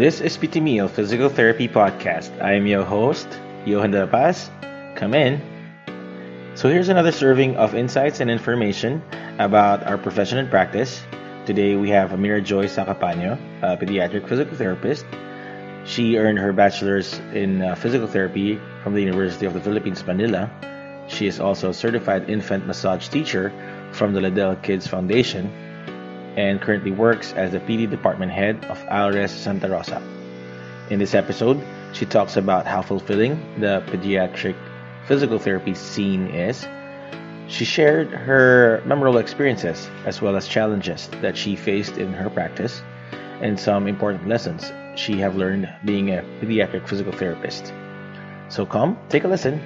This is Meal Physical Therapy Podcast. I am your host, Johan De La Paz. Come in. So here's another serving of insights and information about our profession and practice. Today we have Amira Joy Sacapano, a pediatric physical therapist. She earned her bachelor's in uh, physical therapy from the University of the Philippines, Manila. She is also a certified infant massage teacher from the Liddell Kids Foundation and currently works as the PD department head of Alres Santa Rosa. In this episode, she talks about how fulfilling the pediatric physical therapy scene is. She shared her memorable experiences as well as challenges that she faced in her practice and some important lessons she have learned being a pediatric physical therapist. So come, take a listen.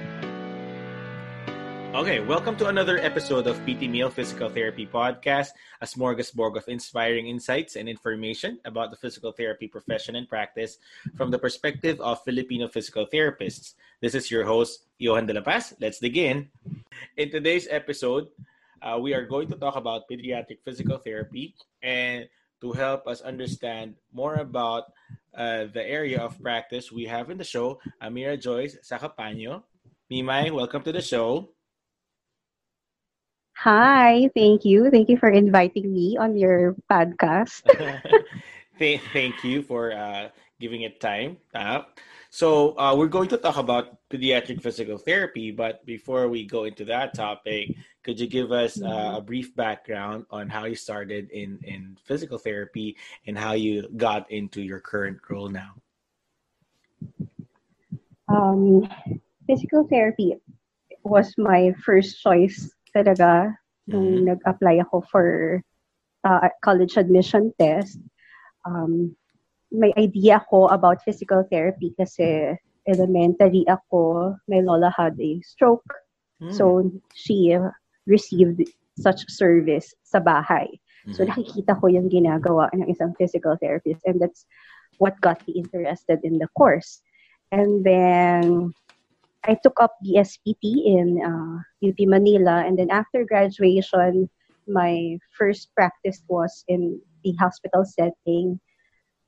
Okay, welcome to another episode of PT Meal Physical Therapy Podcast, a smorgasbord of inspiring insights and information about the physical therapy profession and practice from the perspective of Filipino physical therapists. This is your host, Johan De La Paz. Let's dig in. In today's episode, uh, we are going to talk about pediatric physical therapy and to help us understand more about uh, the area of practice we have in the show, Amira Joyce Sacapano. Mimay, welcome to the show. Hi, thank you. Thank you for inviting me on your podcast. thank you for uh, giving it time. Uh, so, uh, we're going to talk about pediatric physical therapy, but before we go into that topic, could you give us uh, a brief background on how you started in, in physical therapy and how you got into your current role now? Um, physical therapy was my first choice talaga nung mm-hmm. nag-apply ako for uh, college admission test. Um, may idea ako about physical therapy kasi elementary ako, my lola had a stroke. Mm. So, she received such service sa bahay. Mm-hmm. So, nakikita ko yung ginagawa ng isang physical therapist and that's what got me interested in the course. And then, I took up BSPT in uh, UP Manila, and then after graduation, my first practice was in the hospital setting.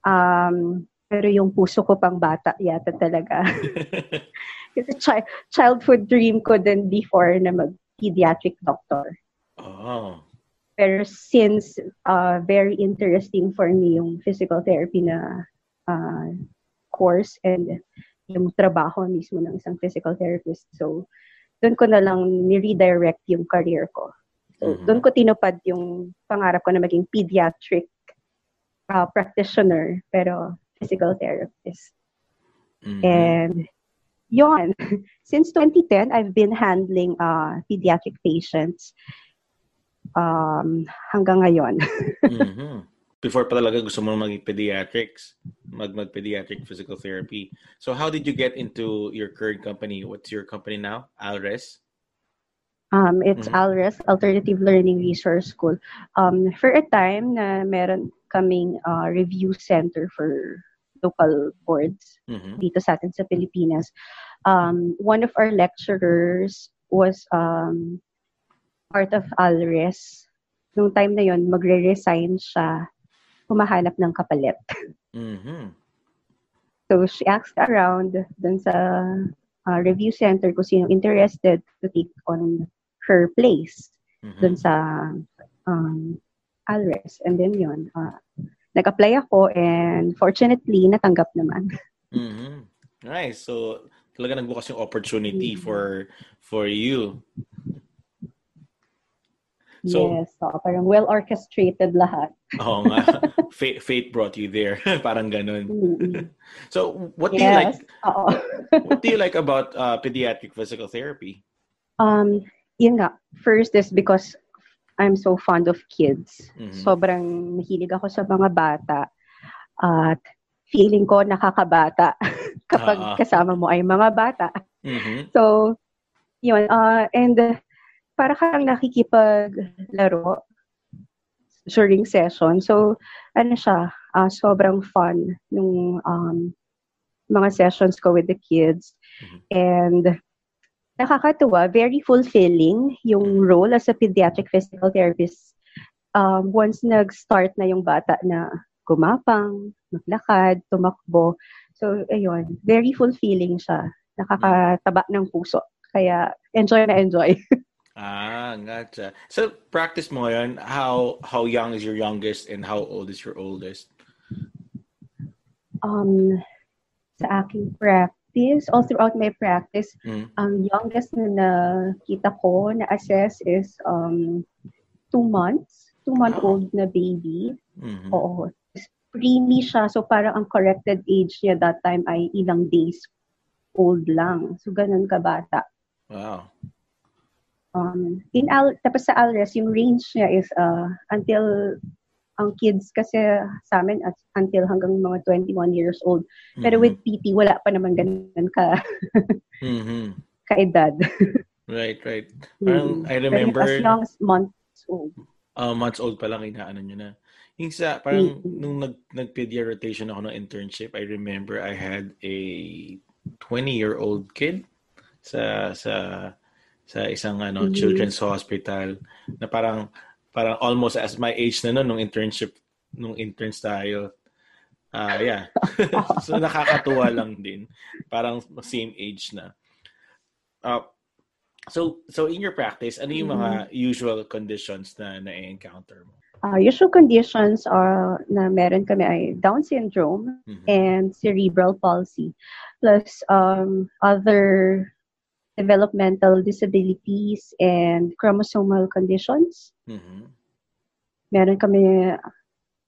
Um, pero yung puso ko pang bata yata talaga. Kasi chi- childhood dream ko din before na mag-pediatric doctor. Oh. Pero since uh, very interesting for me yung physical therapy na uh, course and yung trabaho mismo ng isang physical therapist. So, doon ko na lang ni-redirect yung career ko. So, mm-hmm. doon ko tinupad yung pangarap ko na maging pediatric uh, practitioner, pero physical therapist. Mm-hmm. And yon since 2010, I've been handling uh, pediatric patients um, hanggang ngayon. mm-hmm before pa talaga gusto mo maging pediatrics, mag mag pediatric physical therapy. So how did you get into your current company? What's your company now? Alres? Um, it's mm-hmm. Alres Alternative Learning Resource School. Um, for a time na meron kaming uh, review center for local boards mm-hmm. dito sa atin sa Pilipinas. Um, one of our lecturers was um, part of Alres. Nung time na yon magre-resign siya humahanap ng kapalit. Mm-hmm. So, she asked around dun sa uh, review center kung sino interested to take on her place mm-hmm. dun sa um, Alres. And then yun, uh, nag-apply ako and fortunately, natanggap naman. Mm-hmm. Nice. So, talaga nagbukas yung opportunity mm-hmm. for for you So, yes, so, parang well orchestrated lahat. Oo nga. fate, fate brought you there. parang ganun. Mm-hmm. So, what do yes, you like? what do you like about uh, pediatric physical therapy? Um, yun nga. First is because I'm so fond of kids. Mm-hmm. Sobrang mahilig ako sa mga bata. At feeling ko nakakabata kapag uh-huh. kasama mo ay mga bata. Mm-hmm. So, yun. Uh, and para kang nakikipaglaro during session. So, ano siya, uh, sobrang fun nung um, mga sessions ko with the kids. Mm-hmm. And nakakatuwa, very fulfilling yung role as a pediatric physical therapist. Um, once nag-start na yung bata na gumapang, maglakad, tumakbo. So, ayun, very fulfilling siya. Nakakataba ng puso. Kaya, enjoy na enjoy. ah, gotcha. So, practice mo ngayon, how, how young is your youngest and how old is your oldest? Um, sa aking practice, all throughout my practice, Mm. ang youngest na nakita ko, na-assess is um, two months. Two-month-old na baby. Mhm. Oo. Preemie siya. So, parang ang corrected age niya that time ay ilang days old lang. So, ganun kabata. Wow. Um, in Al, tapos sa Alres, yung range niya is uh, until ang kids kasi sa amin at until hanggang mga 21 years old. Pero Mhm. with PT, wala pa naman ganun ka, Mhm. ka-edad. Right, right. Parang, Mm. I remember, as young as months old. uh, months old pa lang, inaano nyo na. Yung sa, parang, Mm. nung nag, nag-pedia rotation ako ng internship, I remember I had a 20-year-old kid sa, sa, sa isang, ano, Mm. children's hospital, na parang, parang almost as my age na nun, nung internship, nung interns tayo. Ah, yeah. so, nakakatuwa lang din. Parang same age na. Uh, so, so in your practice, ano yung mga usual conditions na na-encounter mo? Uh, usual conditions are na meron kami ay Down syndrome Mhm. and cerebral palsy plus um, other developmental disabilities and chromosomal conditions. Mhm. Meron kami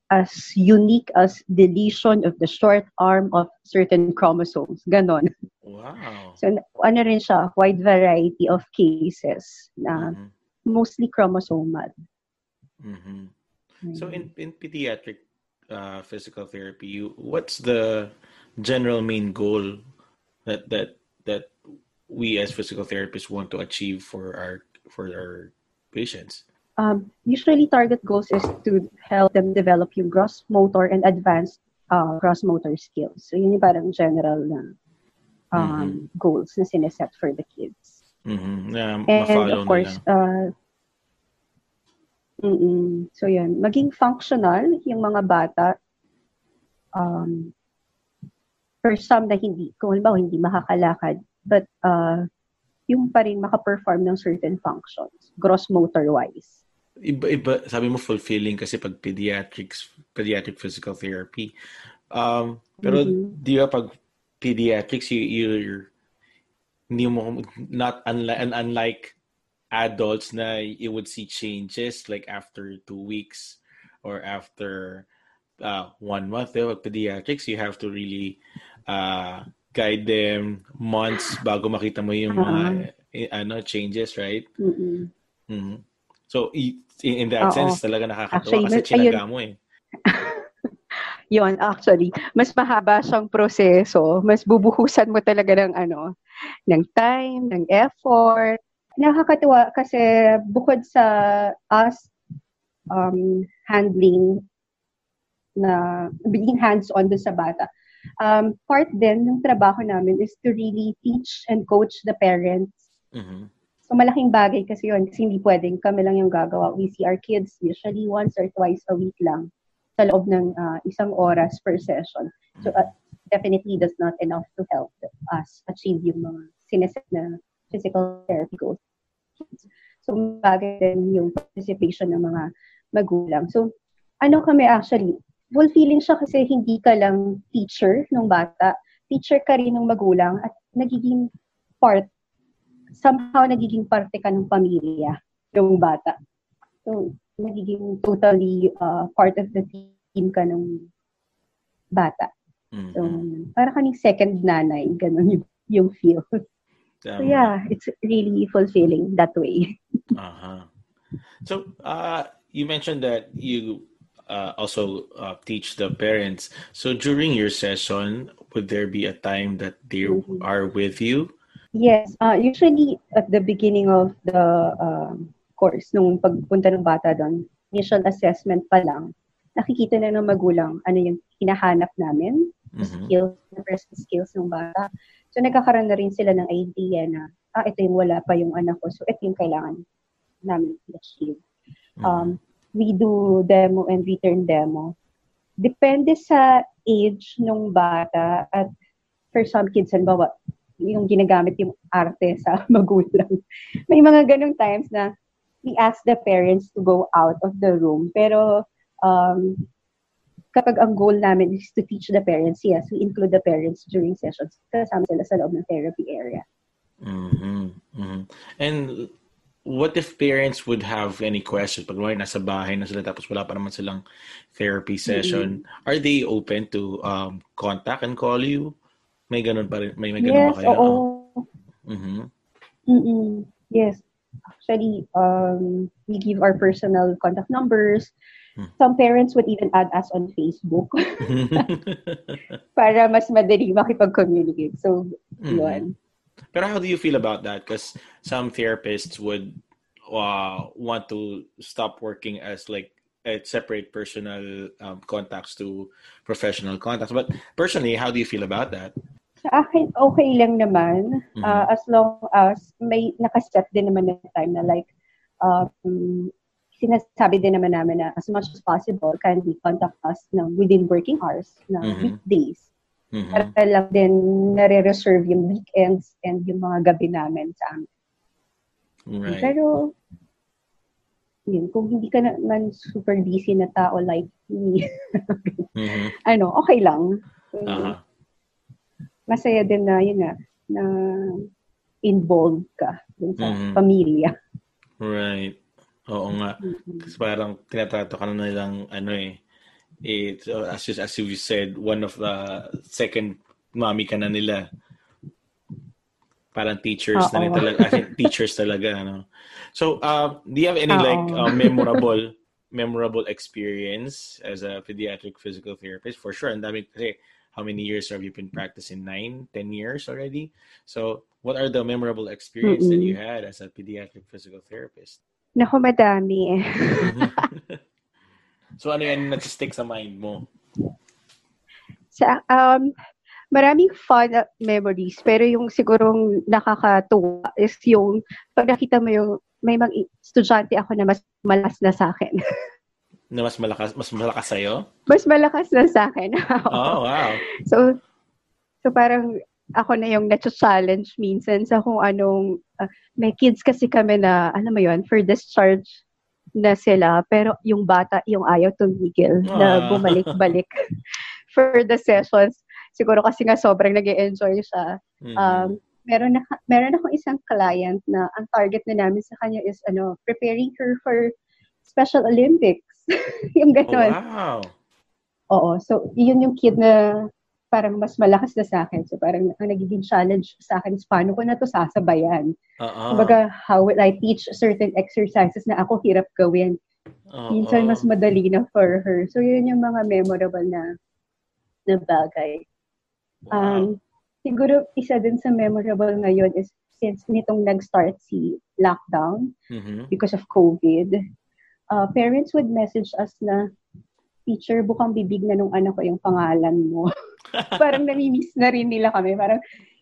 as unique as deletion of the short arm of certain chromosomes. Ganon. Wow. So, ano rin siya, wide variety of cases na Mhm. mostly chromosomal. Mhm. So in in pediatric uh, physical therapy, you, what's the general main goal that that that we as physical therapists want to achieve for our for our patients? Um, usually, target goals is to help them develop yung gross motor and advanced uh, gross motor skills. So, yun yung parang general na um, goals na sineset for the kids. Mhm. Na And of course, uh, mm so yun, maging functional yung mga bata. Um, for some na hindi, kung halimbawa hindi makakalakad, but uh, yung pa rin makaperform ng certain functions, gross motor-wise. Iba-iba, sabi mo fulfilling kasi pag pediatrics, pediatric physical therapy. Um, pero Mhm. di ba pag pediatrics, you, you're, hindi mo, not unlike, unlike adults na you would see changes like after two weeks or after uh, one month. Diba? Pag pediatrics, you have to really uh, guide them months bago makita mo yung mga eh, ano changes, right? Mm-mm. Mhm. So, in, in that Oo. sense, talaga nakakatawa Actually, kasi chinaga mo eh. Yun, actually, mas mahaba siyang proseso. Mas bubuhusan mo talaga ng ano, ng time, ng effort. Nakakatuwa kasi bukod sa us um, handling na being hands-on dun sa bata, um, part din ng trabaho namin is to really teach and coach the parents Mhm. So, malaking bagay kasi yun. Kasi hindi pwedeng kami lang yung gagawa. We see our kids usually once or twice a week lang sa loob ng ah, isang oras per session. So, uh, definitely does not enough to help us achieve yung mga sineset na physical therapy goals. So, bagay din yung participation ng mga magulang. So, ano kami actually, fulfilling siya kasi hindi ka lang teacher ng bata, teacher ka rin ng magulang at nagiging part somehow nagiging parte ka ng pamilya ng bata. So, nagiging totally uh, part of the team ka ng bata. So, Mhm. para kaning second nanay, ganun yung, yung feel. So, Tama. yeah, it's really fulfilling that way. Uh-huh. So, uh, you mentioned that you uh, also uh, teach the parents. So, during your session, would there be a time that they Mhm. are with you? Yes, uh, usually at the beginning of the um, course, nung pagpunta ng bata doon, initial assessment pa lang, nakikita na ng magulang ano yung hinahanap namin, Mhm. skills, the present skills ng bata. So, nagkakaroon na rin sila ng idea na, ah, ito yung wala pa yung anak ko, so ito yung kailangan namin i-achieve. Mhm. Um, we do demo and return demo. Depende sa age nung bata at for some kids, halimbawa, yung ginagamit yung arte sa magulang. May mga ganong times na we ask the parents to go out of the room. Pero um, kapag ang goal namin is to teach the parents, yes, we include the parents during sessions kasama sila sa loob ng therapy area. Mm-hmm. Mm-hmm. And what if parents would have any questions pag wala nasa bahay na sila tapos wala pa naman silang therapy session mm-hmm. are they open to um, contact and call you may ganun pa rin may may ganun yes, ba kayo oo. Oh. mhm mm yes actually um we give our personal contact numbers hmm. some parents would even add us on Facebook para mas madali makipag-communicate so mm-hmm. yun But how do you feel about that? Because some therapists would uh, want to stop working as like a separate personal um, contacts to professional contacts. But personally, how do you feel about that? Sa akin, okay lang naman. Mm-hmm. Uh, as long as may nakaset din naman na time na like, um, sinasabi din naman namin na as much as possible, can we contact us na within working hours, na mm-hmm. weekdays. Mm-hmm. Para lang din nare-reserve yung weekends and yung mga gabi namin sa amin. Right. Pero, yun, kung hindi ka naman super busy na tao like me, mm-hmm. ano, okay lang. Uh-huh. Masaya din na, yun nga, na involved ka dun sa mm-hmm. pamilya. Right. Oo nga. Mm-hmm. Kasi parang tinatrato ka na nilang, ano eh, it uh, as just as you said one of the second mommy ka na nila parang teachers Uh-oh. na rin talaga I think teachers talaga ano so uh, do you have any Uh-oh. like uh, memorable memorable experience as a pediatric physical therapist for sure and dami kasi how many years have you been practicing nine ten years already so what are the memorable experience Mm-mm. that you had as a pediatric physical therapist Naku, madami eh. So ano yan nag-stick sa mind mo? Sa, um, maraming fun memories, pero yung sigurong nakakatuwa is yung pag nakita mo yung may mga estudyante ako na mas malas na sa akin. na mas malakas, mas malakas sa'yo? Mas malakas na sa akin. oh, wow. So, so parang ako na yung na-challenge minsan sa kung anong, uh, may kids kasi kami na, alam mo yon for discharge na sila, pero yung bata, yung ayaw tumigil ah. na bumalik-balik for the sessions. Siguro kasi nga sobrang nag enjoy siya. Mm-hmm. Um, meron na meron akong isang client na ang target na namin sa kanya is ano, preparing her for Special Olympics. yung gano'n. Oh, wow. Oo. So, yun yung kid na parang mas malakas na sa akin. So parang ang nagiging challenge sa akin is paano ko na to sasabayan. Uh-uh. Kumbaga, how will I teach certain exercises na ako hirap gawin. Uh-uh. Minsan mas madali na for her. So yun yung mga memorable na na bagay. Wow. Um, siguro isa din sa memorable ngayon is since nitong nag-start si lockdown mm-hmm. because of COVID, uh, parents would message us na teacher, bukang bibig na nung anak ko yung pangalan mo. parang nami-miss na rin nila kami. Parang,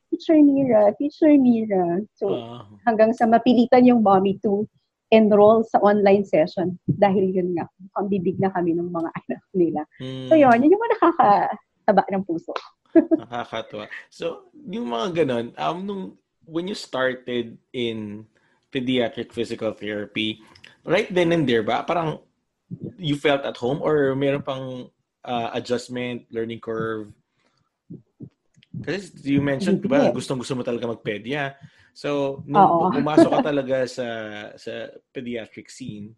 Teacher Mira, Teacher Mira. So, uh, hanggang sa mapilitan yung mommy to enroll sa online session dahil yun nga, bibig na kami ng mga anak nila. Hmm. So, yun, yun yung mga nakakataba ng puso. Nakakatuwa. So, yung mga ganun, um, nung, when you started in pediatric physical therapy, right then and there ba, parang you felt at home or meron pang uh, adjustment, learning curve? Kasi you mentioned, di ba, gustong gusto mo talaga magpedia. So, nung pumasok ka talaga sa sa pediatric scene,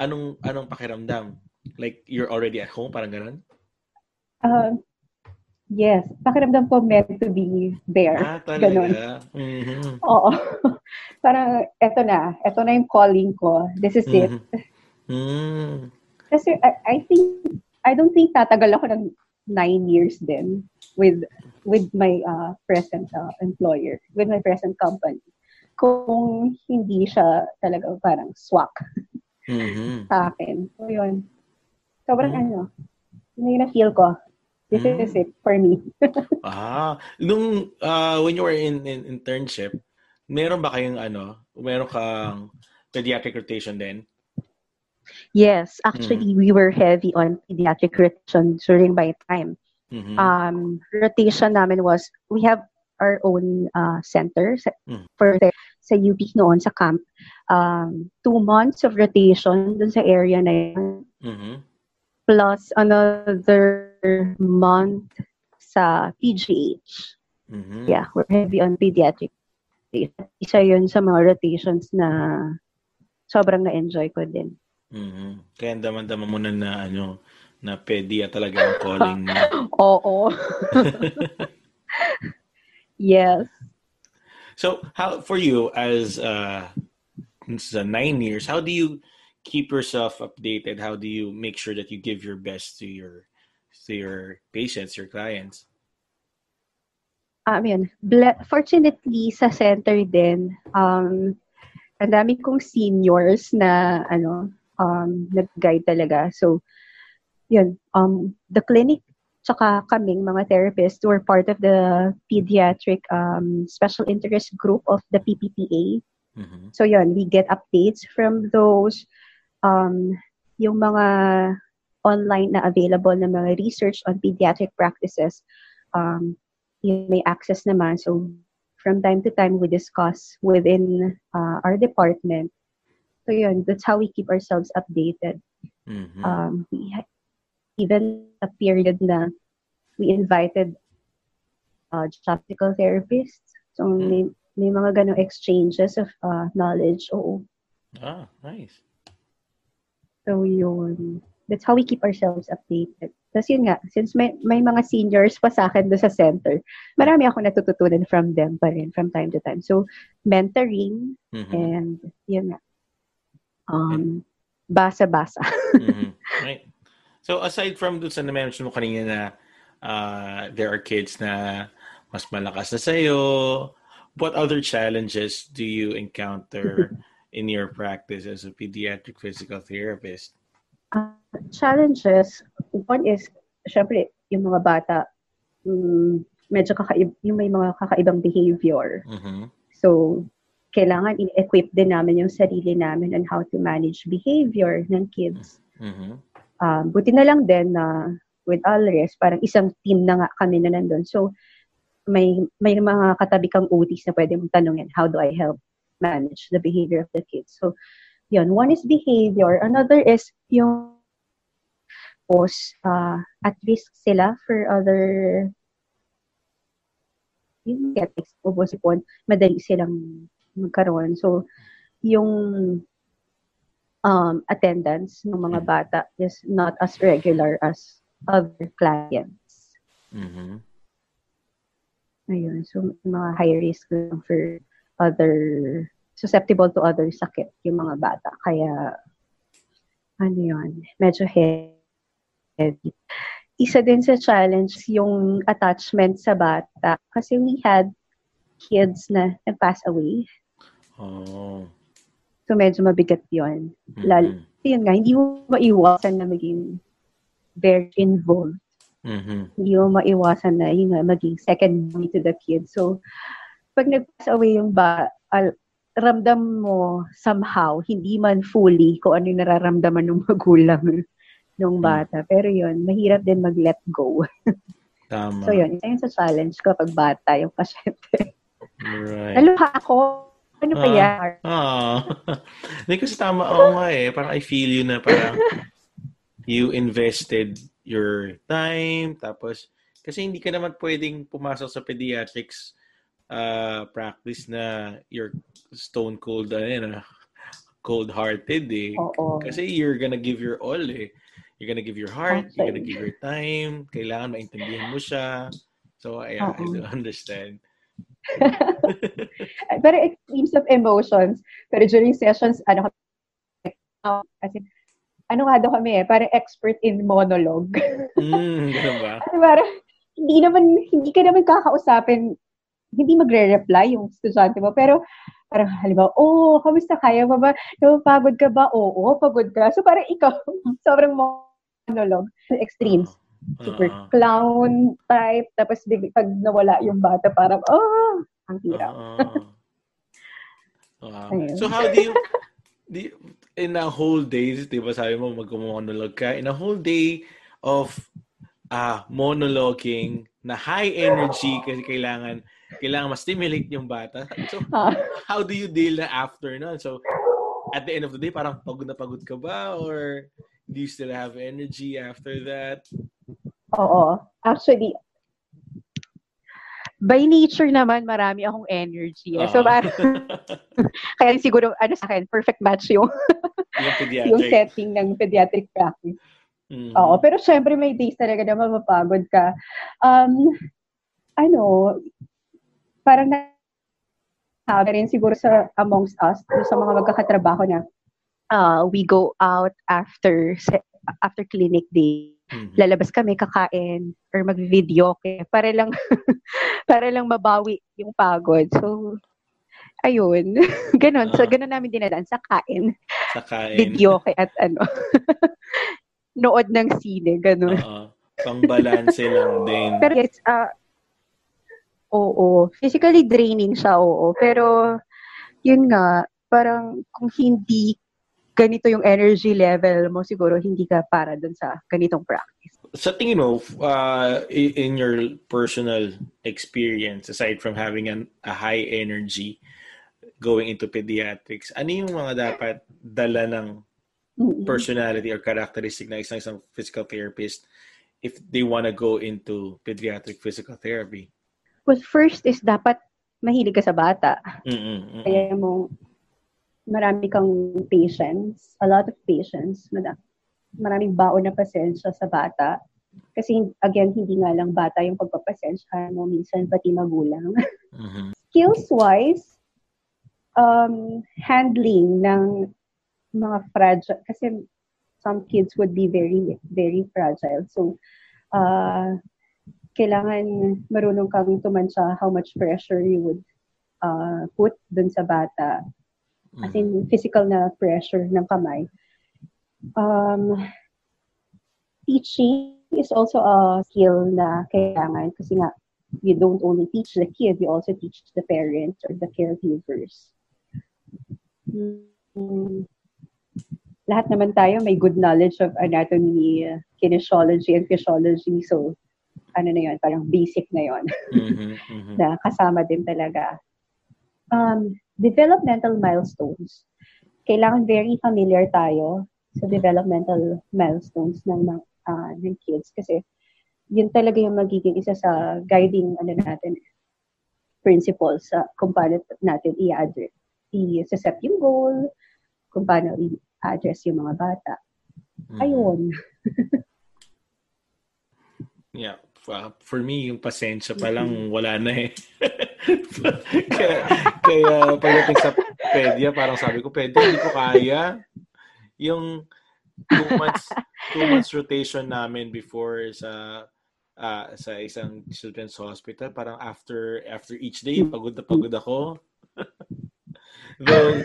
anong anong pakiramdam? Like, you're already at home, parang ganun? Uh, yes. Pakiramdam ko meant to be there. Ah, talaga? Ganun. Mm-hmm. Oo. parang, eto na. Eto na yung calling ko. This is mm-hmm. it. Mm. Kasi I, I think, I don't think tatagal ako ng nine years din with with my uh, present uh, employer, with my present company. Kung hindi siya talaga parang swak mm-hmm. sa akin. So, yun. Sobrang mm-hmm. ano, yun yung na-feel ko. This mm-hmm. is it for me. ah, nung uh, when you were in, in internship, meron ba kayong ano, meron kang pediatric rotation din? Yes, actually, we were heavy on pediatric rotation during my time. Mhm. Um, rotation namin was, we have our own uh, center sa, Mm. for the, sa UP noon, sa camp. Um, two months of rotation dun sa area na yun. Mhm. Plus another month sa PGH. Mhm. Yeah, we're heavy on pediatric. Isa yun sa mga rotations na sobrang na-enjoy ko din. Mhm. Kaya daman-daman mo na na ano, na pedia talaga ang calling mo. Oo. yes. So, how for you as uh sa nine years, how do you keep yourself updated? How do you make sure that you give your best to your to your patients, your clients? Um, yun. Ble- fortunately, sa center din, um, ang dami kong seniors na, ano, um, nag-guide talaga. So, yun, um, the clinic, tsaka kaming mga therapists were part of the pediatric um, special interest group of the PPPA. Mhm. So, yun, we get updates from those, um, yung mga online na available na mga research on pediatric practices, um, yun, may access naman. So, from time to time, we discuss within uh, our department. So, yun, that's how we keep ourselves updated. Mhm. Um, we even a period na we invited uh, chaptical therapists. So, may, may mga ganong exchanges of uh, knowledge. Oo. Ah, nice. So, yun. That's how we keep ourselves updated. Tapos yun nga, since may, may mga seniors pa sa akin doon sa center, marami ako natututunan from them pa rin from time to time. So, mentoring Mhm. and yun nga. Um, basa-basa. Mhm. Right. So aside from dun sa na-mention mo kanina na uh, there are kids na mas malakas na sa'yo, what other challenges do you encounter in your practice as a pediatric physical therapist? Challenges, one is, syempre, yung mga bata, mm, medyo kakaib, yung may mga kakaibang behavior. Mhm. So, kailangan in-equip din namin yung sarili namin on how to manage behavior ng kids. Mhm. Um, buti na lang din na with Alres, parang isang team na nga kami na nandun. So, may may mga katabi kang OTs na pwede mong tanungin, how do I help manage the behavior of the kids? So, yun. One is behavior. Another is yung pos, uh, at risk sila for other yung get exposed po, madali silang magkaroon. So, yung um, attendance ng mga bata is not as regular as other clients. Mhm. Ayun. So, mga high risk lang for other, susceptible to other sakit yung mga bata. Kaya, ano yun, medyo heavy. Isa din sa challenge yung attachment sa bata. Kasi we had kids na nag-pass away. Oh. So, medyo mabigat yun. Lalo, Mhm. yun nga, hindi mo maiwasan na maging very involved. Mhm. Hindi mo maiwasan na yun nga, maging second mommy to the kid. So, pag nag-pass away yung ba, al- ramdam mo somehow, hindi man fully kung ano yung nararamdaman ng magulang ng bata. Pero yun, mahirap din mag-let go. Tama. So yun, isa yun sa challenge ko pag bata yung pasyente. Right. Naluha ako. Ano Ah. kaya? Ah. Hindi kasi tama. Oo nga eh. Parang I feel you na parang you invested your time. Tapos, kasi hindi ka naman pwedeng pumasok sa pediatrics uh, practice na you're stone cold, ano yun, ah, cold-hearted eh. Oo. Kasi you're gonna give your all eh. You're gonna give your heart, you're gonna give your time, kailangan maintindihan mo siya. So, I Oo. do understand. Pero extremes of emotions. Pero during sessions, ano as in, ano nga daw kami eh, parang expert in monologue. Mm, ganun ba? Kasi parang, hindi naman, hindi ka naman kakausapin, hindi magre-reply yung estudyante mo. Pero, parang halimbawa, oh, kamusta kaya mo ba? Napapagod ka ba? Oo, pagod ka. So, parang ikaw, sobrang monologue. Extremes. Super Oo. clown type. Tapos, big, pag nawala yung bata, parang, oh, ang hirap. Oo. Wow. Ayun. So how do you, do you in a whole day, di ba sabi mo mag-monologue ka, in a whole day of uh, monologuing na high energy kasi kailangan kailangan ma-stimulate yung bata. So, ah. how do you deal na after no? So, at the end of the day, parang pagod na pagod ka ba? Or do you still have energy after that? Oo. Actually, by nature naman, marami akong energy. Uh-huh. So, parang, kaya siguro, ano sa akin, perfect match yung, yung, yung setting ng pediatric practice. Mm-hmm. Oo, pero syempre may days talaga na mapapagod ka. Um, ano, parang na sabi rin siguro sa amongst us, sa mga magkakatrabaho na uh, we go out after after clinic day. Mm-hmm. Lalabas kami, kakain, or mag-video. Okay? Para lang, para lang mabawi yung pagod. So, ayun. ganon. Uh-huh. So, ganon namin dinadaan sa kain. Sa kain. Video kay at ano. nood ng sine, ganon. Uh-huh. Pang-balance lang din. Pero yes, uh, Oo. Physically draining siya, oo. Pero, yun nga, parang kung hindi ganito yung energy level mo, siguro hindi ka para dun sa ganitong practice. Sa tingin mo, uh, in your personal experience, aside from having an, a high energy going into pediatrics, ano yung mga dapat dala ng personality or characteristic na isang isang physical therapist if they want to go into pediatric physical therapy? Well, first is dapat mahilig ka sa bata. Mm-mm, Kaya mo marami kang patience, a lot of patience, maraming baon na pasensya sa bata. Kasi again, hindi nga lang bata yung pagpapasensya mo, minsan pati magulang. Mm-hmm. Skills-wise, um, handling ng mga fragile, kasi some kids would be very, very fragile. So, uh, kailangan marunong kang tumansya how much pressure you would uh, put dun sa bata. As in, mm-hmm. physical na pressure ng kamay. Um, teaching is also a skill na kailangan kasi nga, you don't only teach the kid, you also teach the parents or the caregivers. Hmm. Lahat naman tayo may good knowledge of anatomy, kinesiology, and physiology. So, ano na yun, parang basic na yun. mm-hmm, mm-hmm. na kasama din talaga. Um, developmental milestones. Kailangan very familiar tayo sa developmental milestones ng uh, ng kids kasi yun talaga yung magiging isa sa guiding ano natin principles sa kung paano natin i-address i-set yung goal, kung paano i-address yung mga bata. Mm-hmm. Ayun. yeah uh, for me, yung pasensya pa lang, wala na eh. kaya, kaya pagdating sa pedya, parang sabi ko, pedya, hindi ko kaya. Yung two months, two months rotation namin before sa uh, sa isang children's hospital, parang after after each day, pagod na pagod ako. Though,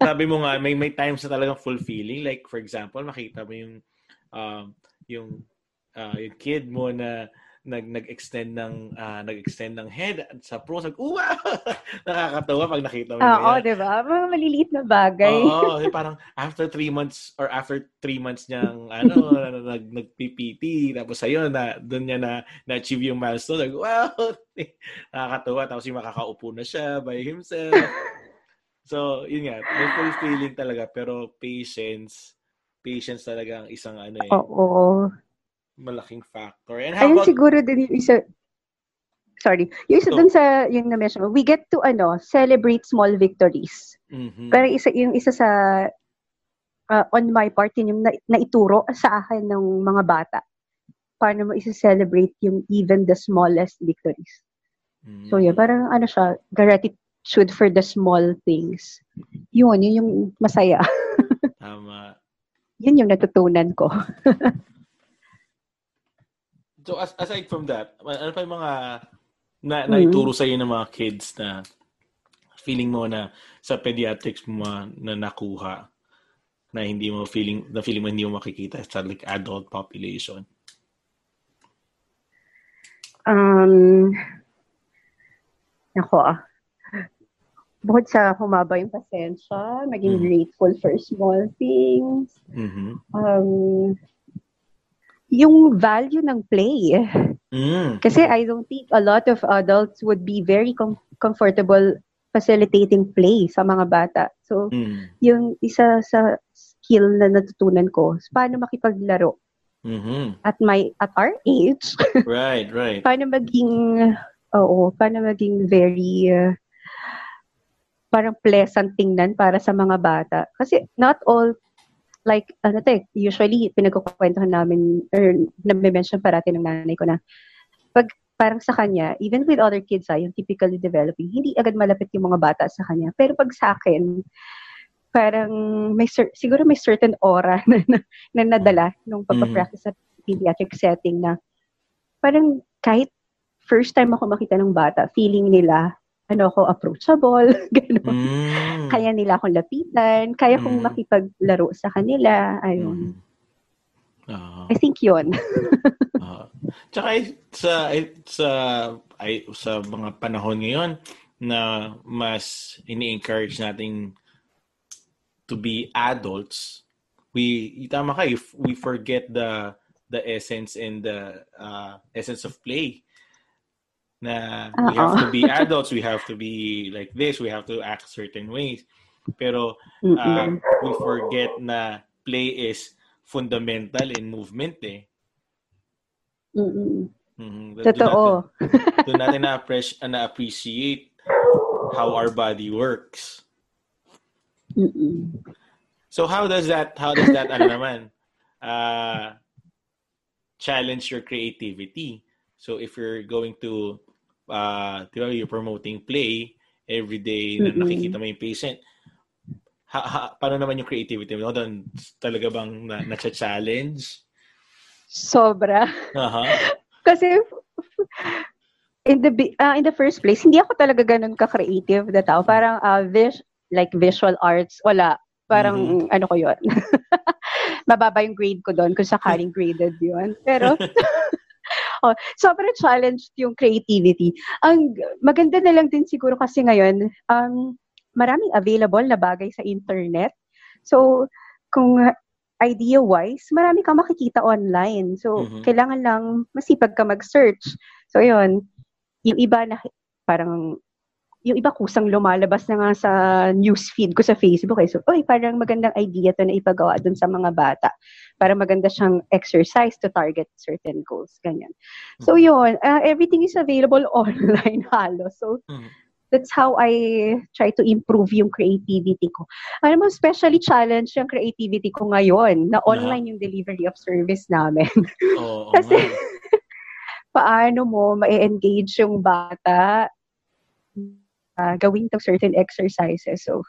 sabi mo nga, may may times na talagang fulfilling. Like, for example, makita mo yung um, yung uh, yung kid mo na nag nag-extend ng uh, nag-extend ng head sa pro sa wow nakakatawa pag nakita mo Oo, oh, 'di ba? Mga maliliit na bagay. Oo, oh, parang after three months or after three months niyang ano nag nag-PPT tapos ayun na doon niya na na-achieve yung milestone. Like, wow. nakakatawa tapos yung makakaupo na siya by himself. so, yun nga, may fulfilling talaga pero patience patience talaga ang isang ano eh. Oo malaking factor. And how Ayun about... siguro din yung isa, sorry, yung isa so, dun sa, yung na-mention we get to, ano, celebrate small victories. Mm-hmm. Pero isa, yung isa sa, uh, on my part, yun yung na, naituro sa akin ng mga bata. Paano mo isa-celebrate yung even the smallest victories. Mm-hmm. So, yun, parang ano siya, gratitude for the small things. Yun, yun yung masaya. Tama. yun yung natutunan ko. So as, aside from that, ano pa yung mga na, mm-hmm. naituro sa ng mga kids na feeling mo na sa pediatrics mo na nakuha na hindi mo feeling na feeling mo hindi mo makikita sa like adult population? Um, ako ah. bukod sa humaba yung pasensya, maging mm. grateful for small things. Mm-hmm. Um, yung value ng play. Mm. Kasi I don't think a lot of adults would be very com- comfortable facilitating play sa mga bata. So, mm. yung isa sa skill na natutunan ko, paano makipaglaro. Mm-hmm. At my at our age. right, right. paano maging oo, paano maging very uh, parang pleasant tingnan para sa mga bata. Kasi not all, like, ano te, usually, pinagkukwentuhan namin, or nabimension parati ng nanay ko na, pag parang sa kanya, even with other kids, ah, yung typically developing, hindi agad malapit yung mga bata sa kanya. Pero pag sa akin, parang may siguro may certain aura na, na, na nadala nung pagpa-practice mm-hmm. sa pediatric setting na parang kahit first time ako makita ng bata, feeling nila ano ako, approachable, gano'n. Mm. Kaya nila akong lapitan, kaya kong mm. makipaglaro sa kanila, ayun. Mm. Uh, I think yun. uh, tsaka sa, sa, ay, sa mga panahon ngayon na mas ini-encourage nating to be adults, we, tama ka, if we forget the the essence and the uh, essence of play na we have to be adults, we have to be like this, we have to act certain ways. Pero uh, we forget na play is fundamental in movement eh. Mm-mm. Mm-hmm. Totoo. Doon natin, na-appreciate how our body works. Mm-mm. So how does that, how does that, ano naman, uh, challenge your creativity? So if you're going to uh, di ba, you're promoting play every day na nakikita mo yung patient. Ha, ha, paano naman yung creativity mo? Doon, talaga bang na, na-challenge? Sobra. Uh-huh. Kasi in the uh, in the first place, hindi ako talaga ganun ka-creative na tao. Parang uh, vis- like visual arts, wala. Parang mm-hmm. ano ko yon Mababa yung grade ko doon kung sakaling graded yun. Pero oh, sobrang challenged yung creativity. Ang maganda na lang din siguro kasi ngayon, um, maraming available na bagay sa internet. So, kung idea-wise, marami kang makikita online. So, mm-hmm. kailangan lang masipag ka mag-search. So, yun. Yung iba na parang yung iba kusang lumalabas na nga sa newsfeed ko sa Facebook. Eh. So, oy, parang magandang idea to na ipagawa dun sa mga bata. Para maganda siyang exercise to target certain goals. Ganyan. So, mm-hmm. yun. Uh, everything is available online halo. So, mm-hmm. that's how I try to improve yung creativity ko. Alam mo, especially challenge yung creativity ko ngayon na online yung delivery of service namin. Oh, Kasi, paano mo ma-engage yung bata uh, gawin to certain exercises. So,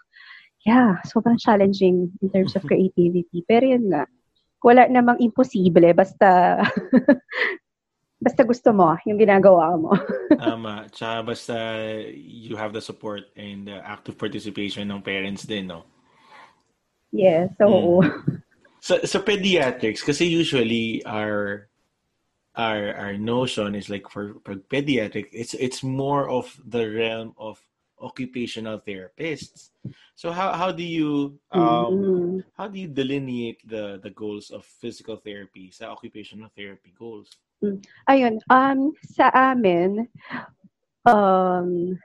yeah, sobrang challenging in terms of creativity. Pero yun nga, wala namang imposible basta basta gusto mo yung ginagawa mo. Tama. Tsaka basta you have the support and the active participation ng parents din, no? Yes, so mm. Sa, sa pediatrics, kasi usually our our our notion is like for, for pediatric, it's it's more of the realm of occupational therapists. So how how do you um mm-hmm. how do you delineate the the goals of physical therapy sa occupational therapy goals? Mm. Ayun, um sa amin um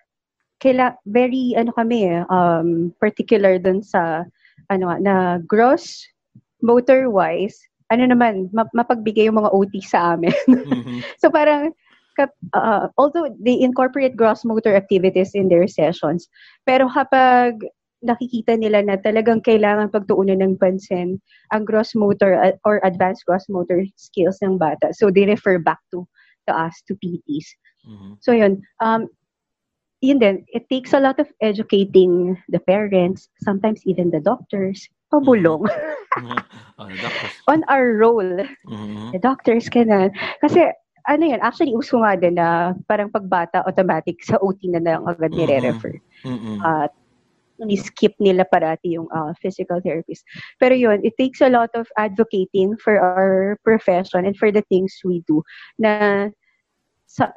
kaila very ano kami eh, um particular dun sa ano na gross motor wise ano naman mapagbigay yung mga OT sa amin. Mm-hmm. so parang uh, although they incorporate gross motor activities in their sessions, pero kapag nakikita nila na talagang kailangan pagtuunan ng pansin ang gross motor uh, or advanced gross motor skills ng bata. So they refer back to to us, to PTs. Mm-hmm. So yun, um, yun din, it takes a lot of educating the parents, sometimes even the doctors, pabulong. Mm-hmm. oh, On our role. Mm-hmm. The doctors can, kasi ano yan, actually, uso nga din na parang pagbata, automatic sa OT na lang agad mm-hmm. nire-refer. Mm-hmm. At uh, skip nila parati yung uh, physical therapist. Pero yun, it takes a lot of advocating for our profession and for the things we do na sa,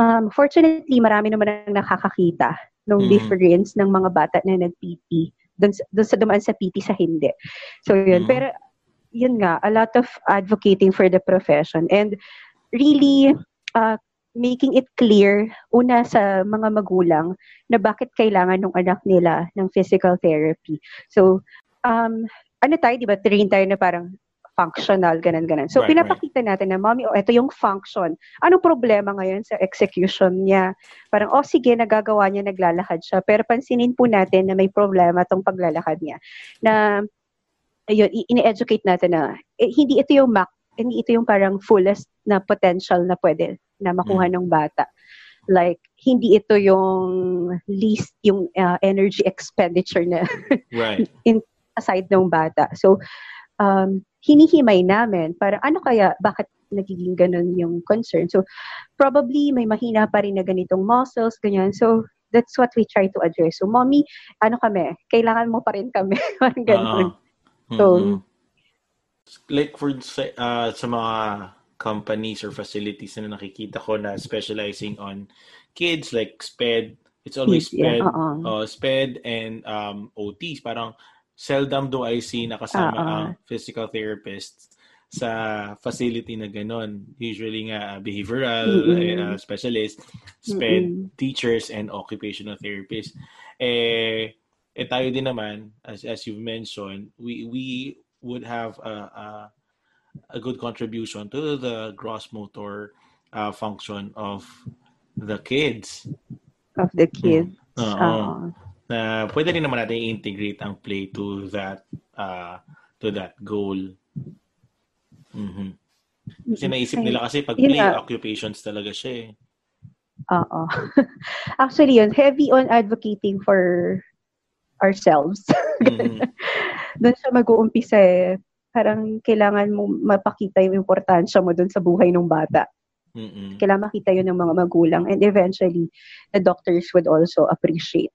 um, fortunately, marami naman ang nakakakita ng Mhm. difference ng mga bata na nag-PT dun, sa- dun sa dumaan sa PT sa hindi. So yun, Mhm. pero yun nga, a lot of advocating for the profession and really uh, making it clear una sa mga magulang na bakit kailangan ng anak nila ng physical therapy. So, um, ano tayo, di ba, train tayo na parang functional, ganun, ganun. So, Right, pinapakita natin na, mommy, oh, ito yung function. Anong problema ngayon sa execution niya? Parang, oh, sige, nagagawa niya, naglalakad siya. Pero pansinin po natin na may problema tong paglalakad niya. Na, ayun, i- ini-educate natin na, eh, hindi ito yung max, hindi ito yung parang fullest na potential na pwede na makuha ng bata. Like, hindi ito yung least, yung uh, energy expenditure na Right. aside ng bata. So, um, hinihimay namin para ano kaya, bakit nagiging ganun yung concern. So, probably may mahina pa rin na ganitong muscles, ganyan. So, that's what we try to address. So, mommy, ano kami, kailangan mo pa rin kami. Parang ganun. Oo. So, Mhm. Like for sa, uh, sa mga companies or facilities na nakikita ko na specializing on kids like SPED, it's always Kids, yeah, SPED, oo. uh, SPED and um, OTs. Parang seldom do I see nakasama Oo. ang physical therapists sa facility na ganon. Usually nga behavioral Mm-mm. uh, specialist, SPED Mm-mm. teachers and occupational therapists. Eh, eh tayo din naman, as, as you've mentioned, we, we would have a, a, a good contribution to the gross motor uh, function of the kids. of the kids. Oo. Oo. Na pwede rin naman natin i-integrate ang play to that uh, to that goal. Mhm. Kasi naisip nila kasi pag play nga. occupations talaga siya eh. Oo. Actually, yun, heavy on advocating for ourselves. Mhm. doon siya mag-uumpisa eh. Parang kailangan mo mapakita yung importansya mo doon sa buhay ng bata. Mhm. Kailangan makita yun ng mga magulang. And eventually, the doctors would also appreciate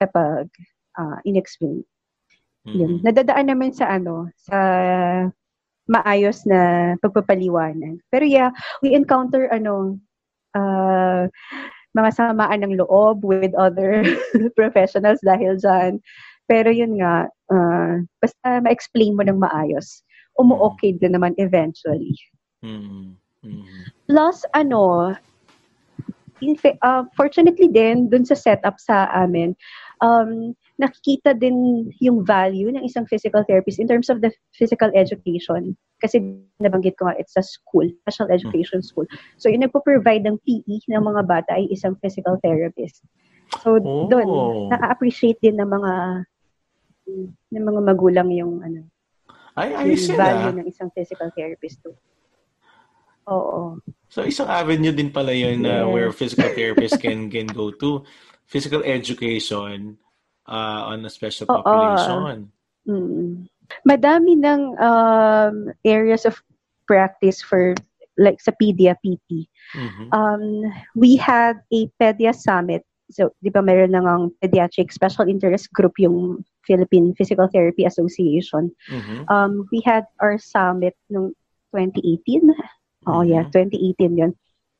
kapag uh, in-explain. Yun. Mhm. Nadadaan naman sa ano, sa maayos na pagpapaliwanag. Pero yeah, we encounter ano, uh, mga samaan ng loob with other professionals dahil dyan. Pero yun nga, uh, basta ma-explain mo ng maayos, umu-okay din naman eventually. Mhm. Mhm. Plus, ano, in uh, fortunately din, dun sa setup sa amin, um, nakikita din yung value ng isang physical therapist in terms of the physical education. Kasi nabanggit ko nga, it's a school, special education school. So, yung nagpo-provide ng PE ng mga bata ay isang physical therapist. So, Oh. doon, na-appreciate din ng mga ng mga magulang yung ano, Ay, ayos yan value ah. ng isang physical therapist too. Oo. So isang avenue din pala yun na Yes. where physical therapists can can go to. Physical education uh, on a special Oo. population. Mm. Madami ng um, areas of practice for like sa Pedia PT. Mhm. Um, we had a Pedia Summit. So, di ba meron nang ang Pediatric Special Interest Group yung Philippine Physical Therapy Association. Mhm. Um, we had our summit noong 2018. Oh yeah, Mhm. 2018 yun.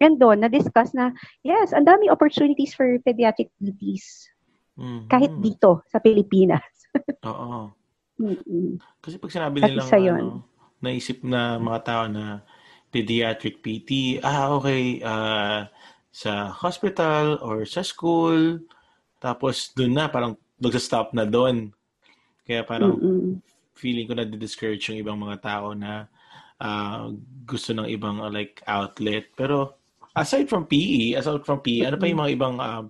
And doon, na-discuss na, yes, ang dami opportunities for pediatric PTs. Mhm. Kahit dito, sa Pilipinas. Oo. Mm-mm. Kasi pag sinabi At nilang yun. ano, naisip na mga tao na pediatric PT, ah okay, ah, sa hospital or sa school, tapos doon na parang magsa-stop na doon. Kaya parang Mm-mm. feeling ko na discourage yung ibang mga tao na ah, gusto ng ibang uh, like outlet. Pero aside from PE, aside from PE, ano pa yung mga ibang um,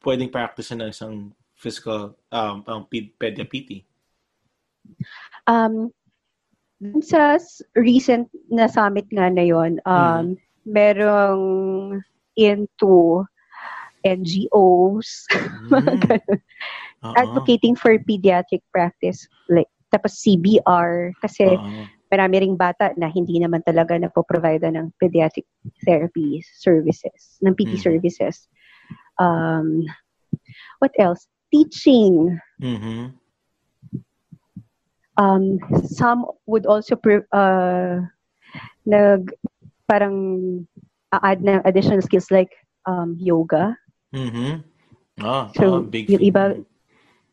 pwedeng practice ng isang physical um, ped- pedia PT? Um, sa recent na summit nga na yon, um, merong into NGOs, Mm. Oo. advocating for pediatric practice. Like, tapos CBR, kasi Oo. marami ring bata na hindi naman talaga napoprovide ng pediatric therapy services, ng PT Mhm. services. Um, what else? Teaching. Mhm. Um, some would also pre- uh, nag parang add ng additional skills like um, yoga. Mhm. Oh, So, oh, big yung iba,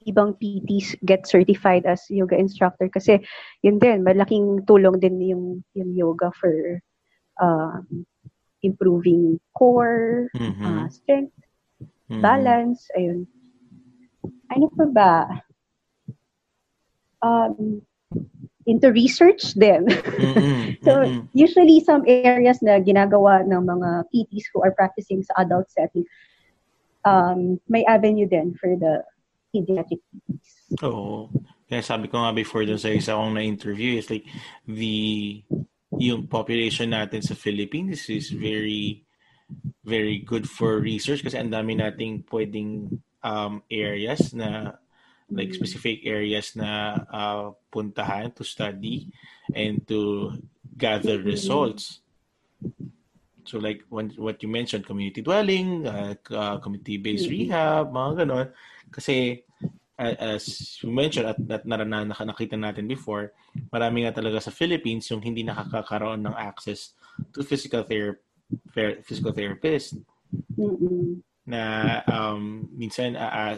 ibang PTs get certified as yoga instructor kasi yun din, malaking tulong din yung, yung yoga for um, improving core, Mhm. uh, strength, Mhm. balance, ayun. Ano pa ba? Um, into research din. Mhm. so, Mhm. usually some areas na ginagawa ng mga PTs who are practicing sa adult setting, um, may avenue din for the pediatric PTs. Oo. Kaya sabi ko nga before dun sa isa kong na-interview is like the yung population natin sa Philippines is very very good for research kasi ang dami nating pwedeng um, areas na like specific areas na uh, puntahan to study and to gather results. So like when, what you mentioned, community dwelling, uh, uh, community-based Mhm. rehab, mga ganon. Kasi uh, as you mentioned at, at narana, naka- nakita natin before, marami nga talaga sa Philippines yung hindi nakakakaroon ng access to physical therapy physical therapist Mm-mm. Na um, minsan uh, uh,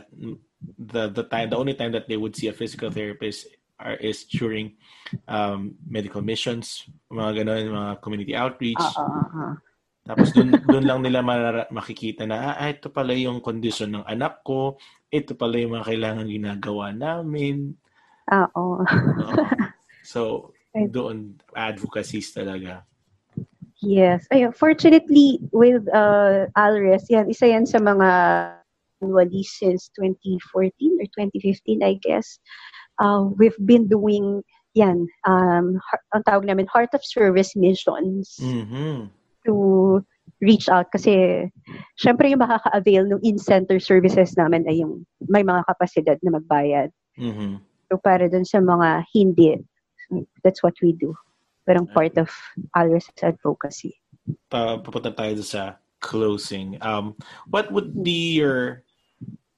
the the time the only time that they would see a physical therapist are, is during um, medical missions mga ganun mga community outreach ah. tapos dun dun lang nila marara- makikita na ah, ito pala yung condition ng anak ko ito pala yung mga kailangan ginagawa namin oo. Oo. so doon advocacies talaga Yes. Ayun, fortunately, with uh, ALRES, yan, isa yan sa mga annually since 2014 or 2015, I guess. Uh, we've been doing yan, um, ang tawag namin, Heart of Service missions mhm to reach out kasi syempre yung makaka-avail ng in-center services namin ay yung may mga kapasidad na magbayad. mhm So para dun sa mga hindi, that's what we do. Parang part of ALRES advocacy. pa papunta tayo sa closing. Um, what would be your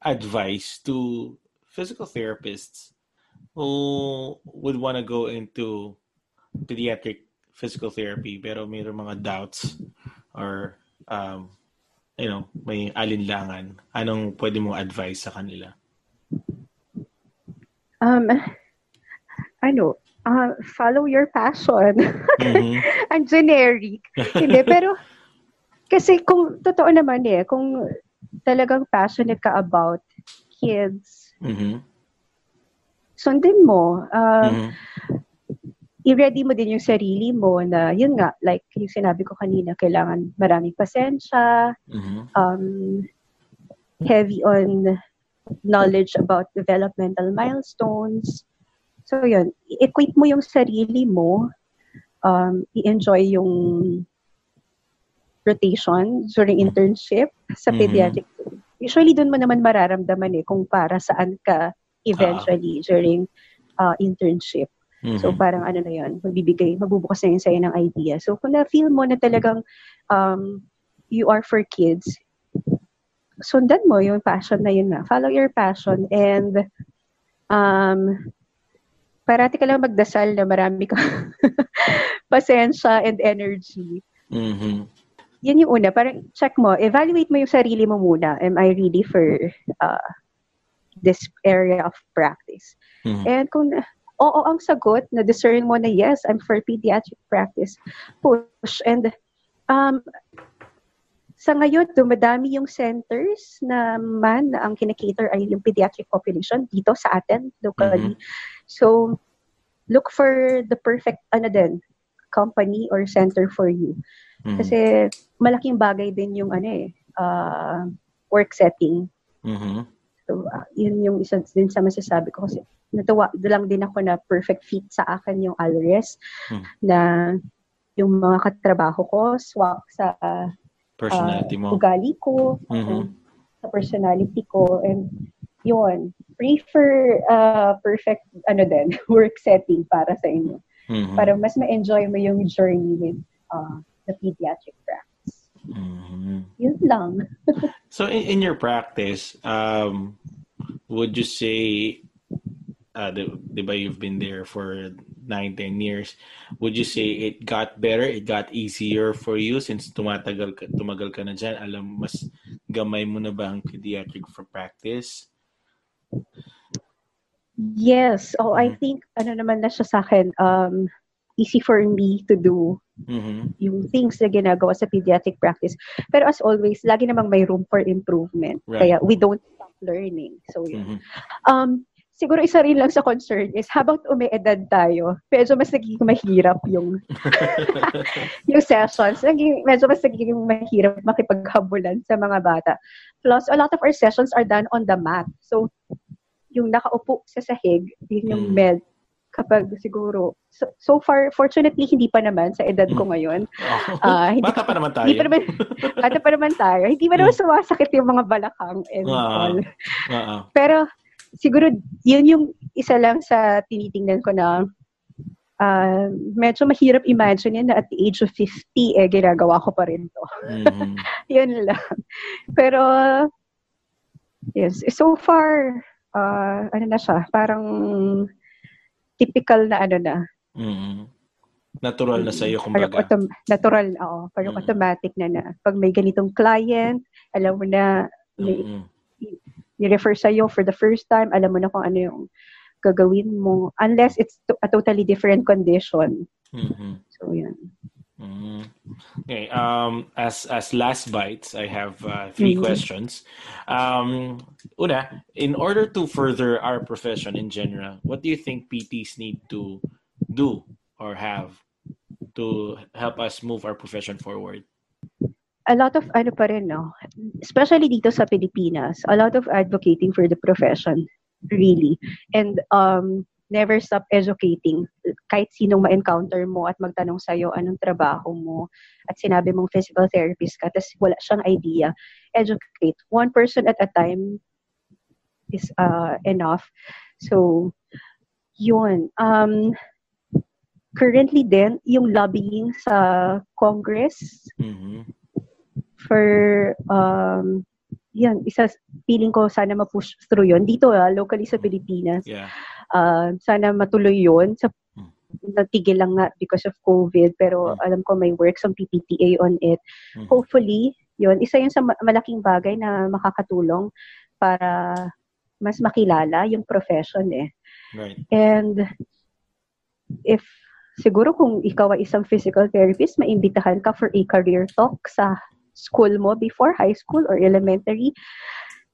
advice to physical therapists who would want to go into pediatric physical therapy pero mayroong mga doubts or um, you know, may alinlangan? Anong pwede mong advice sa kanila? Um, ano, uh, follow your passion. Mhm. Ang generic. Hindi, pero kasi kung totoo naman eh, kung talagang passionate ka about kids, Mhm. sundin mo. Uh, Mhm. I-ready mo din yung sarili mo na, yun nga, like yung sinabi ko kanina, kailangan maraming pasensya, Mhm. um, heavy on knowledge about developmental milestones. So yun, i-equip mo yung sarili mo, um, i-enjoy yung rotation during internship sa Mhm. pediatric. Usually doon mo naman mararamdaman eh kung para saan ka eventually during uh, internship. So Mhm. parang ano na yun, magbibigay, magbubukas na yun sa'yo ng idea. So kung na-feel mo na talagang um, you are for kids, sundan mo yung passion na yun nga. Follow your passion and um, parati ka lang magdasal na marami ka pasensya and energy. Mhm. Yan yung una. Parang check mo, evaluate mo yung sarili mo muna. Am I ready for uh, this area of practice? Mhm. And kung oo ang sagot, na discern mo na yes, I'm for pediatric practice, push. And um, sa ngayon, dumadami yung centers na man na ang kinikater ay yung pediatric population dito sa atin, locally. So, look for the perfect, ano din, company or center for you. Mhm. Kasi malaking bagay din yung ano eh, uh, work setting. Mhm. So, ah, yun yung isa din sa masasabi ko kasi natuwa lang din ako na perfect fit sa akin yung Alres Hmm. na yung mga katrabaho ko swak sa Personality mo. ugali ko, Mhm. sa personality ko and yun prefer uh, perfect ano din work setting para sa inyo Mhm. para mas ma-enjoy mo yung journey with uh, the pediatric practice. Mhm. Yun lang. So in, in your practice, um, would you say, uh, di, di ba you've been there for nine, ten years, would you say it got better, it got easier for you since tumatagal ka, tumagal ka na dyan, alam, mas gamay mo na ba ang pediatric for practice? Yes. Oh, I Mhm. think ano naman na siya sa akin, um, easy for me to do Mhm. yung things na ginagawa sa pediatric practice. Pero as always, lagi namang may room for improvement. Right. Kaya we don't stop learning. So, yun. Mhm. Um, siguro isa rin lang sa concern is habang umeedad tayo, medyo mas nagiging mahirap yung yung sessions. Naging, medyo mas nagiging mahirap makipaghabulan sa mga bata. Plus, a lot of our sessions are done on the mat. So, yung nakaupo sa sahig, yun yung Mm. med kapag siguro so, so far fortunately hindi pa naman sa edad ko ngayon Oh. Ah, hindi Bata pa naman tayo. hindi pa naman bata pa naman tayo hindi pa naman sumasakit yung mga balakang and Ah. all Oo. pero siguro yun yung isa lang sa tinitingnan ko na ah, medyo mahirap imagine yun na at the age of 50 eh ginagawa ko pa rin to Mhm. yun lang pero yes so far ah, ano na siya parang typical na ano na Mhm. Natural na sa iyo Parang kumbaga. autom- natural, oo. Parang Mm. automatic na na. Pag may ganitong client, alam mo na, may, Mhm. I-refer sa'yo for the first time, alam mo na kung ano yung gagawin mo. Unless it's to- a totally different condition. Mhm. So, yun. Mm. Okay. Um, as as last bites, I have uh, three Mhm. questions. Um, una, in order to further our profession in general, what do you think PTs need to do or have to help us move our profession forward? A lot of, ano pa rin, no? Especially dito sa Pilipinas, a lot of advocating for the profession. Really. And, um, never stop educating. Kahit sinong ma-encounter mo at magtanong sa'yo anong trabaho mo at sinabi mong physical therapist ka, tapos wala siyang idea, educate. One person at a time is uh, enough. So, yun. Um, currently din, yung lobbying sa Congress Mhm. For um, yan, isa, feeling ko sana ma-push through yun. Dito, ah, locally sa Pilipinas, Yeah. uh, sana matuloy yun. Sa, Mm. natigil lang nga because of COVID, pero Mm. alam ko may work sa PPTA on it. Mhm. Hopefully, yun, isa yun sa ma- malaking bagay na makakatulong para mas makilala yung profession eh. Right. And if siguro kung ikaw ay isang physical therapist, maimbitahan ka for a career talk sa school mo before high school or elementary,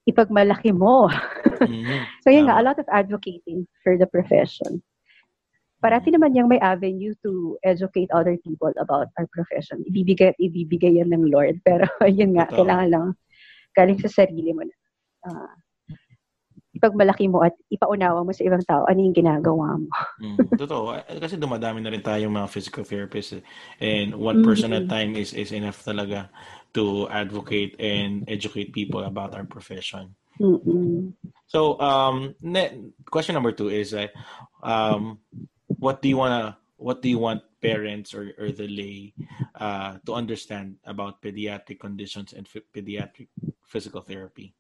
ipagmalaki mo. Mhm. So yun nga, a lot of advocating for the profession. Parati naman yung may avenue to educate other people about our profession. Ibibigay, ibibigay yan ng Lord. Pero yun nga, Totoo. kailangan lang galing sa sarili mo na. ah, ipagmalaki mo at ipaunawa mo sa ibang tao ano yung ginagawa mo. Mm, totoo. Kasi dumadami na rin tayong mga physical therapists eh. and one person at a Mhm. time is is enough talaga to advocate and educate people about our profession. Mm-mm. So, um, ne- question number two is, uh, um, what do you wanna, what do you want parents or, or the lay uh, to understand about pediatric conditions and ph- pediatric physical therapy?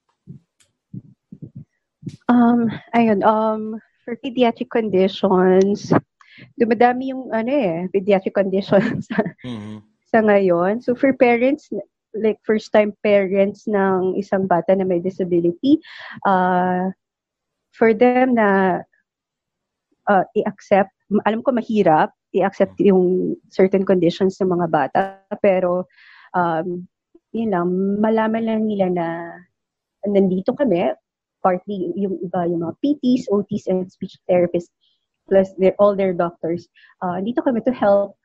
Um, ayun, um, for pediatric conditions, dumadami yung ano eh, pediatric conditions Mhm. sa ngayon. So for parents, like first time parents ng isang bata na may disability, uh, for them na uh, i-accept, alam ko mahirap, i-accept yung certain conditions ng mga bata, pero um, yun lang, malaman lang nila na nandito kami, partly yung iba, yung mga PTs, OTs, and speech therapists, plus their, all their doctors, uh, dito kami to help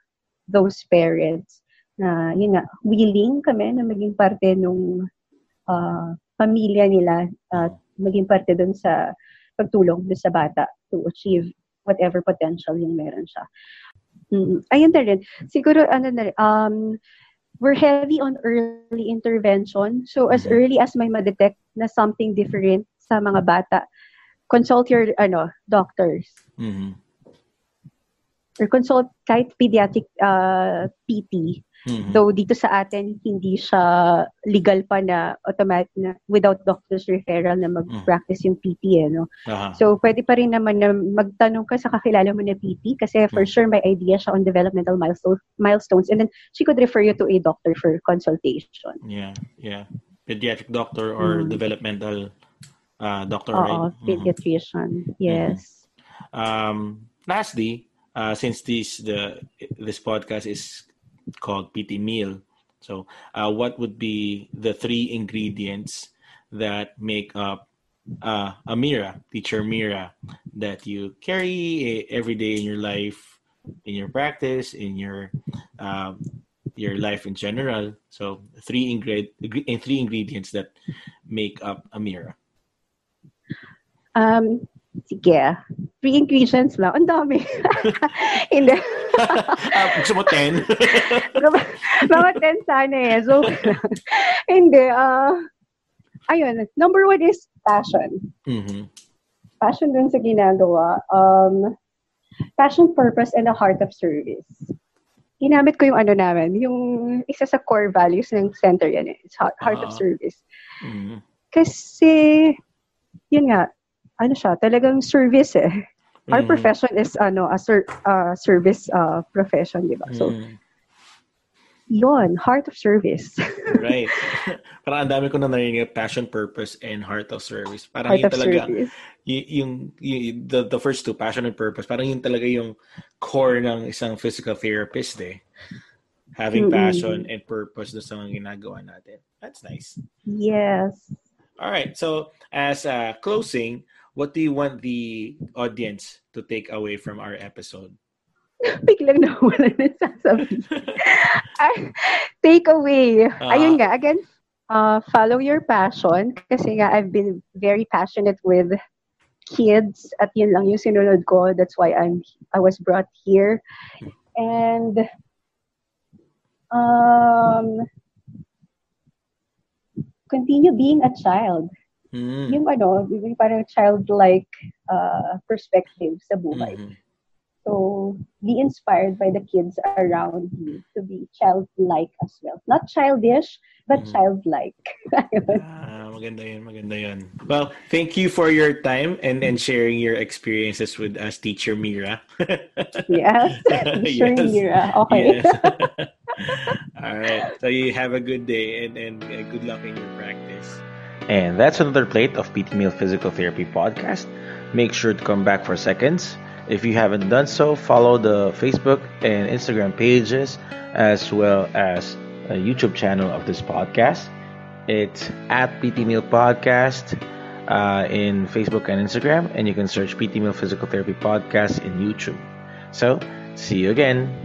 those parents na yun nga, willing kami na maging parte nung uh, pamilya nila at maging parte dun sa pagtulong dun sa bata to achieve whatever potential yung meron siya. Mm, ayun na rin. Siguro, ano na rin, um, we're heavy on early intervention. So, as Mhm. early as may ma-detect na something different sa mga bata, consult your ano doctors Mhm. or consult kahit pediatric uh, PT Mhm. Though dito sa atin, hindi siya legal pa na automatic na without doctor's referral na mag-practice yung PT, eh, no? Aha. So, pwede pa rin naman na magtanong ka sa kakilala mo na PT kasi for Mm. sure may idea siya on developmental milestone, milestones and then she could refer you to a doctor for consultation. Yeah, yeah. pediatric doctor or mm. developmental uh, doctor, Oo, right? Mm-hmm. pediatrician. Mm-hmm. Yes. Mm-hmm. Um, lastly, uh, since this the this podcast is called PT Meal, so uh, what would be the three ingredients that make up uh, a Mira, teacher Mira, that you carry every day in your life, in your practice, in your um, your life in general. So three ingred three ingredients that make up a Mira. Um, sige. Three ingredients lang. Ang dami. Hindi. Uh, gusto mo ten? Mga ten sana eh. So, Hindi. Uh, ayun. Number one is passion. Mm-hmm. Passion dun sa ginagawa. Um, passion, purpose, and a heart of service. Ginamit ko yung ano namin, yung isa sa core values ng center yan eh. It's heart, heart uh-huh. of service. Mm-hmm. Kasi, yun nga, ano siya, talagang service eh. Our mm-hmm. profession is ano a ser- uh, service uh, profession, di ba? So, mm-hmm. yon heart of service. right. Parang ang dami ko na narinig passion, purpose, and heart of service. Parang heart yun talaga, y- yung, yung, the, the first two, passion and purpose, parang yun talaga yung core ng isang physical therapist eh. Having mm-hmm. passion and purpose doon sa mga ginagawa natin. That's nice. Yes. All right. So, as a closing, what do you want the audience to take away from our episode? Biglang nawala na take away. Uh, Ayun nga, again, uh, follow your passion. Kasi nga, I've been very passionate with kids at yun lang yung sinunod ko. That's why I'm I was brought here. And um continue being a child. Mm. Yung ano, yung parang childlike uh, perspective sa buhay. Mm-hmm. So, be inspired by the kids around you to be childlike as well. Not childish, but mm-hmm. childlike. ah, maganda yun, maganda yun. Well, thank you for your time and, and sharing your experiences with us, Teacher Mira. yes, Teacher yes. Mira. Okay. Yes. All right. So you have a good day and, and good luck in your practice. And that's another plate of PT Meal Physical Therapy podcast. Make sure to come back for seconds. If you haven't done so, follow the Facebook and Instagram pages as well as a YouTube channel of this podcast. It's at PT Meal Podcast uh, in Facebook and Instagram, and you can search PT Meal Physical Therapy Podcast in YouTube. So, see you again.